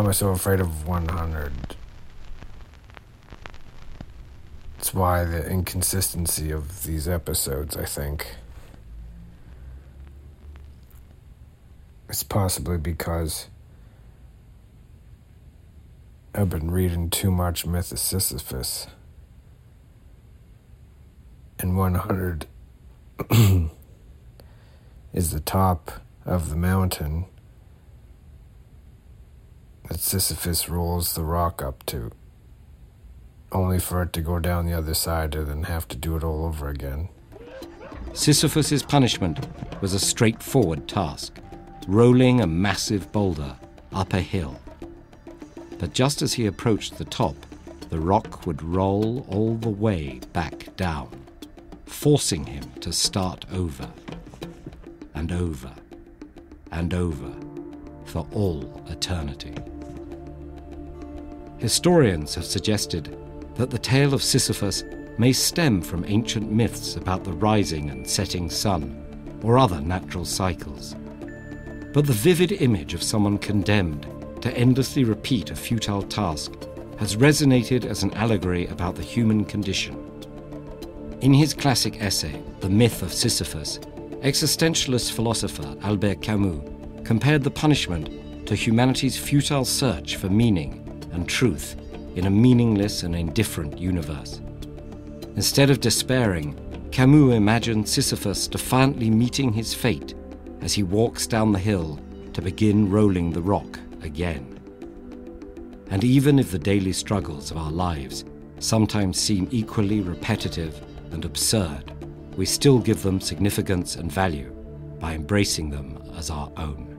Am I so afraid of 100? It's why the inconsistency of these episodes, I think. It's possibly because I've been reading too much Myth of Sisyphus. And 100 is the top of the mountain that Sisyphus rolls the rock up to, only for it to go down the other side and then have to do it all over again. Sisyphus's punishment was a straightforward task rolling a massive boulder up a hill. But just as he approached the top, the rock would roll all the way back down, forcing him to start over and over and over for all eternity. Historians have suggested that the tale of Sisyphus may stem from ancient myths about the rising and setting sun or other natural cycles. But the vivid image of someone condemned to endlessly repeat a futile task has resonated as an allegory about the human condition. In his classic essay, The Myth of Sisyphus, existentialist philosopher Albert Camus compared the punishment to humanity's futile search for meaning and truth in a meaningless and indifferent universe. Instead of despairing, Camus imagined Sisyphus defiantly meeting his fate as he walks down the hill to begin rolling the rock again. And even if the daily struggles of our lives sometimes seem equally repetitive and absurd, we still give them significance and value by embracing them as our own.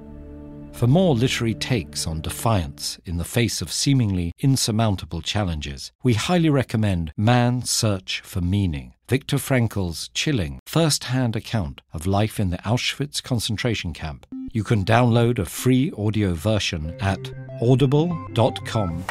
For more literary takes on defiance in the face of seemingly insurmountable challenges, we highly recommend Man's Search for Meaning, Viktor Frankl's chilling first hand account of life in the Auschwitz concentration camp. You can download a free audio version at audible.com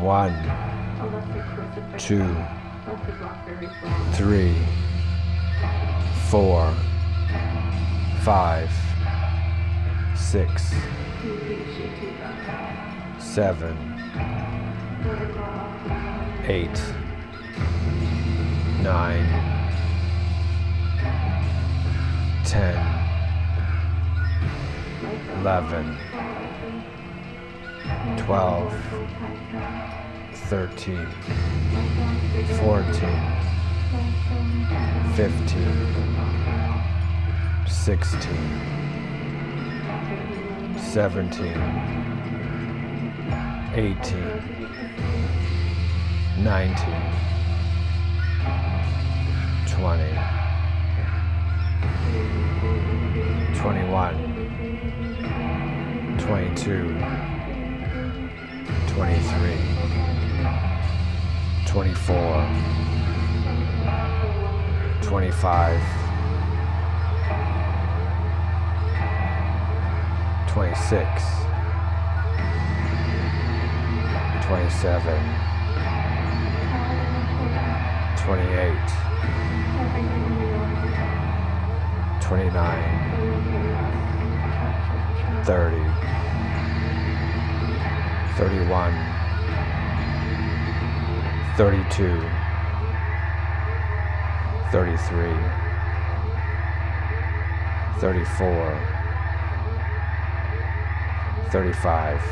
One, two, three, four, five, six, seven, eight, nine, ten, eleven, twelve. 13, 14, 15, 16, 17, 18, 19, 20, 21, 22, 23. 24, 25, 26, 27, 28, 29, 30, 31, 32, 33, 34, 35,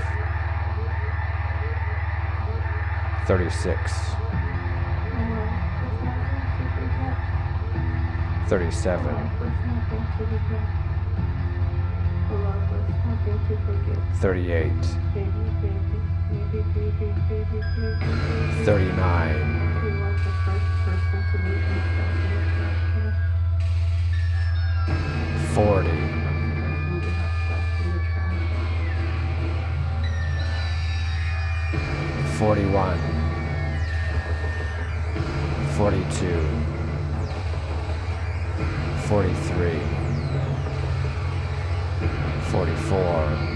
36, 37, 38, 39 40 41 42 43 44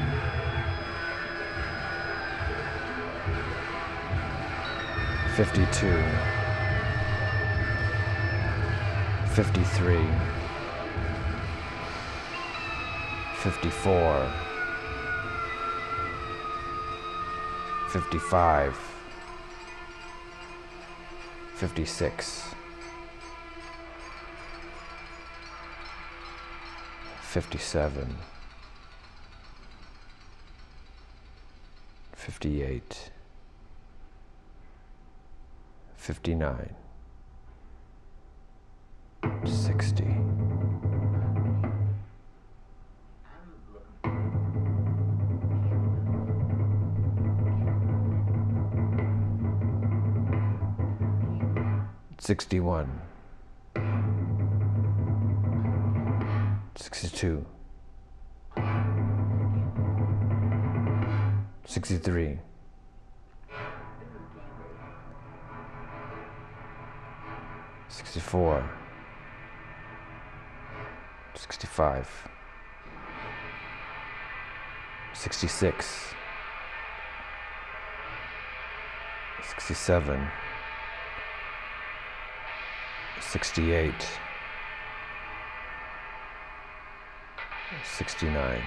52. 53. 54. 55. 56. 57. 58. 59. 60. Sixty-one, sixty-two, sixty-three, sixty-four, sixty-five, sixty-six, sixty-seven. 68 69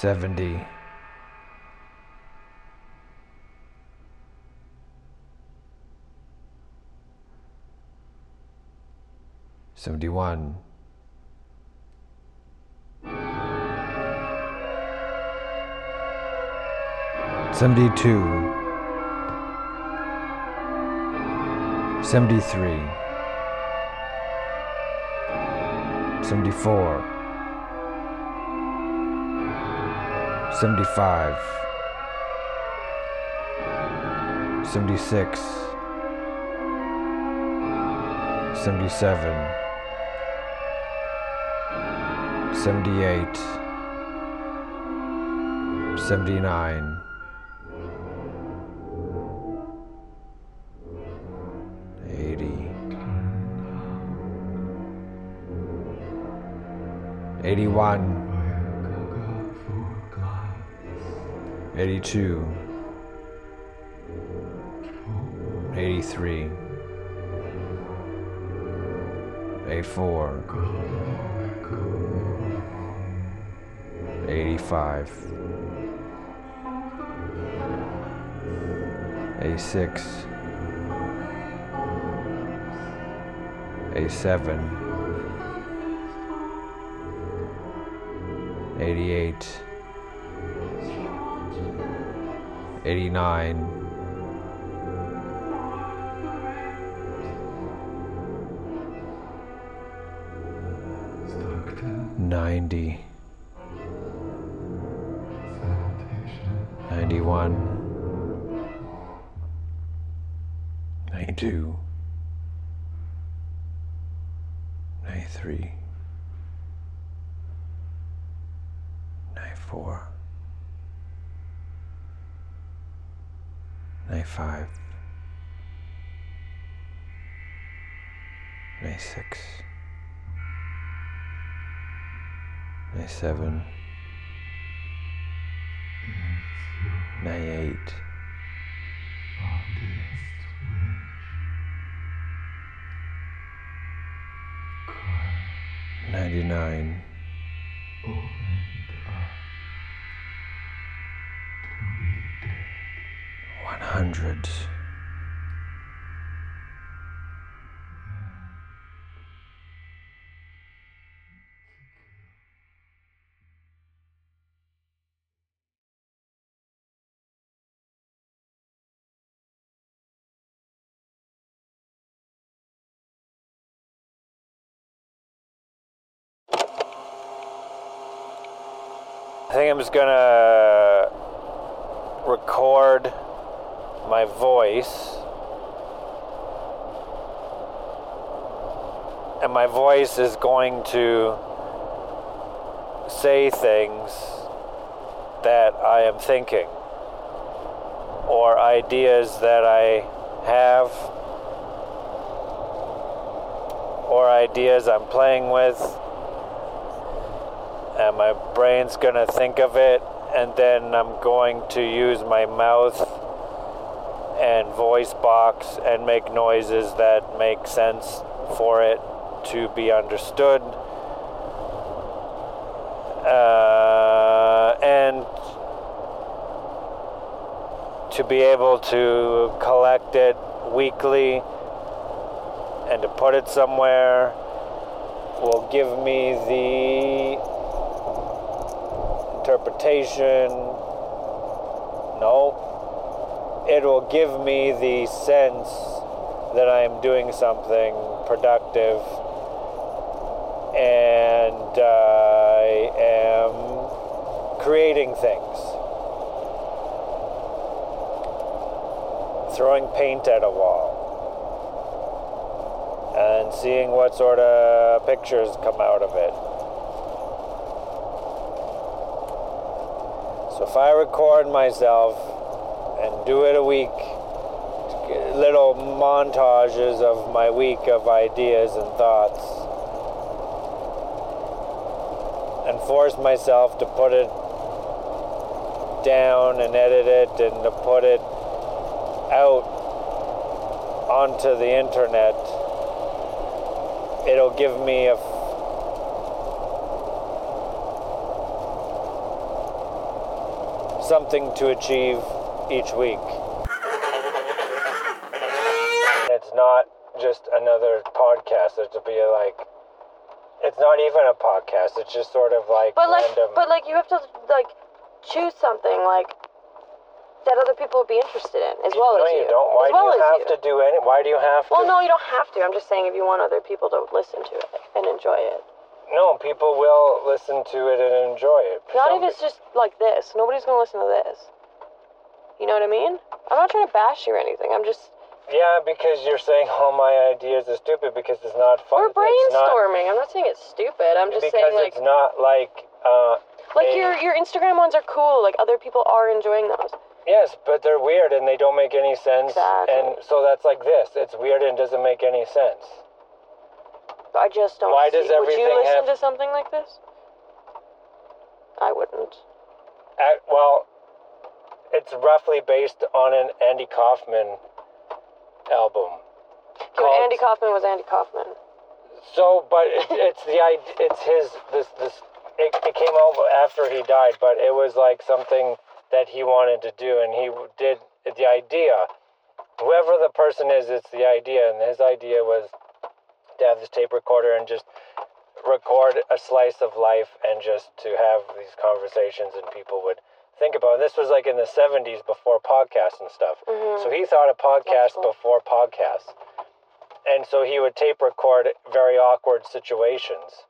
70 71 72 73 74 75 76 77 78 79 80 81 82 83 84 85 86 87 88 89 90 91 92 93 94 95 96 97 98 99 hundred. I think I'm just gonna record my voice. And my voice is going to say things that I am thinking or ideas that I have or ideas I'm playing with and my brain's gonna think of it and then I'm going to use my mouth and voice box and make noises that make sense for it to be understood uh, and to be able to collect it weekly and to put it somewhere will give me the interpretation. No. It will give me the sense that I am doing something productive and I am creating things. Throwing paint at a wall and seeing what sort of pictures come out of it. So if I record myself and do it a week, little montages of my week of ideas and thoughts, and force myself to put it down and edit it and to put it out onto the internet, it'll give me a something to achieve each week. It's not just another podcast. It'll be like it's not even a podcast. It's just sort of like But like, random. but like, you have to like choose something like that other people would be interested in, as well no, as you you. don't. Why as well do you have you. to do any? Why do you have to? Well, no, you don't have to. I'm just saying if you want other people to listen to it and enjoy it. No, people will listen to it and enjoy it. Not Some- if it's just like this. Nobody's gonna listen to this. You know what I mean? I'm not trying to bash you or anything. I'm just Yeah, because you're saying all my ideas are stupid because it's not fun. we're It's not- brainstorming. I'm not saying it's stupid. I'm just saying like Because it's not like. Uh, like a- your your Instagram ones are cool. Like other people are enjoying those. Yes, but they're weird and they don't make any sense. Exactly. And so that's like this. It's weird and doesn't make any sense. I just don't. Why see. does Would everything you listen have- to something like this? I wouldn't. At, well, it's roughly based on an Andy Kaufman album. Called- Andy Kaufman was Andy Kaufman. So, but it, it's the idea. It's his. This this. It, it came out after he died, but it was like something that he wanted to do, and he did the idea. Whoever the person is, it's the idea, and his idea was to have this tape recorder and just record a slice of life and just to have these conversations and people would think about. And this was like in the '70s before podcasts and stuff. Mhm. So he thought a podcast cool. before podcasts. And so he would tape record very awkward situations.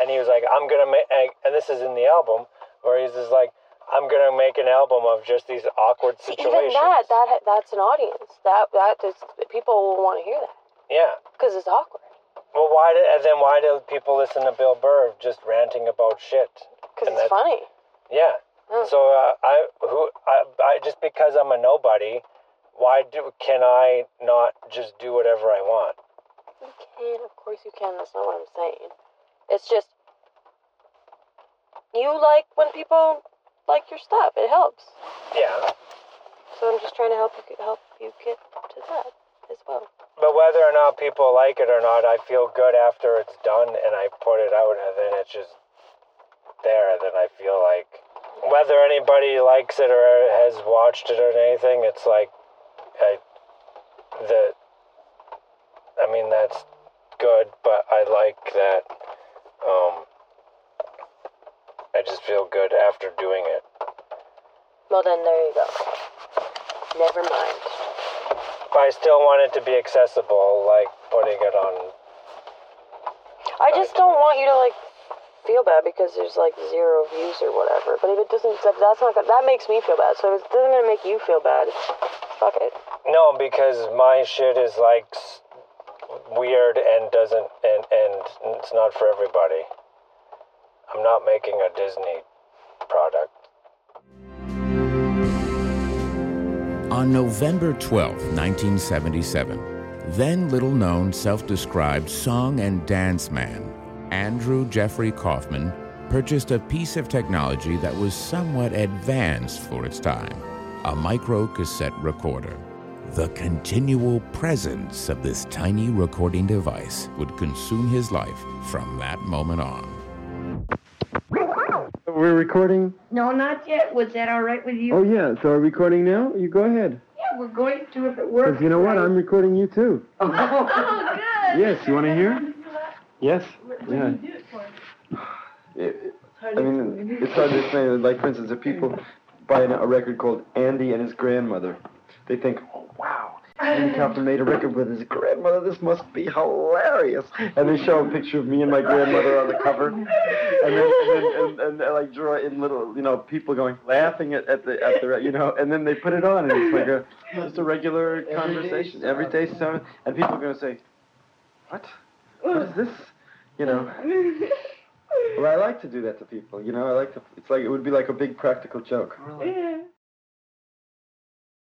And he was like, I'm going to make, and this is in the album, where he's just like, I'm going to make an album of just these awkward situations. even that, that that's an audience. That that is people will want to hear that Yeah. because it's awkward. Well, why did, and then why do people listen to Bill Burr just ranting about shit? Because it's funny. Yeah. Oh. So uh, I, who, I, I, just because I'm a nobody, why do, can I not just do whatever I want? You can, of course you can. That's not what I'm saying. It's just you like when people like your stuff. It helps. Yeah. So I'm just trying to help you help you get to that as well. But whether or not people like it or not, I feel good after it's done and I put it out and then it's just there. Then I feel like whether anybody likes it or has watched it or anything, it's like I the I mean that's good, but I like that um I just feel good after doing it. Well then, there you go. Never mind. But I still want it to be accessible, like putting it on I just don't want you to like feel bad because there's like zero views or whatever. But if it doesn't, that, that's not gonna, that makes me feel bad. So if it doesn't gonna make you feel bad. Fuck it. No, because my shit is like weird and doesn't and and it's not for everybody. I'm not making a Disney product. On November 12, 1977, then little known self described song and dance man, Andrew Geoffrey Kaufman, purchased a piece of technology that was somewhat advanced for its time a micro cassette recorder. The continual presence of this tiny recording device would consume his life from that moment on. We're recording. No, not yet. Was that all right with you? Oh yeah, so are we recording now? You go ahead. yeah, we're going to if it works. Because you know what. I'm recording you too. Oh, good. Yes, you want to hear? Yes. Yeah. do it for? It, I mean, it's hard to explain. Like for instance, if people buy a record called Andy and His Grandmother, they think, oh wow. Andy Kaufman made a record with his grandmother. This must be hilarious. And they show a picture of me and my grandmother on the cover, and then and, and, and, they like draw in little, you know, people going laughing at, at the at the, you know, and then they put it on, and it's like a just a regular conversation, everyday stuff, and people are gonna say, what? What is this? You know. Well, I like to do that to people. You know, I like to. It's like it would be like a big practical joke. Yeah.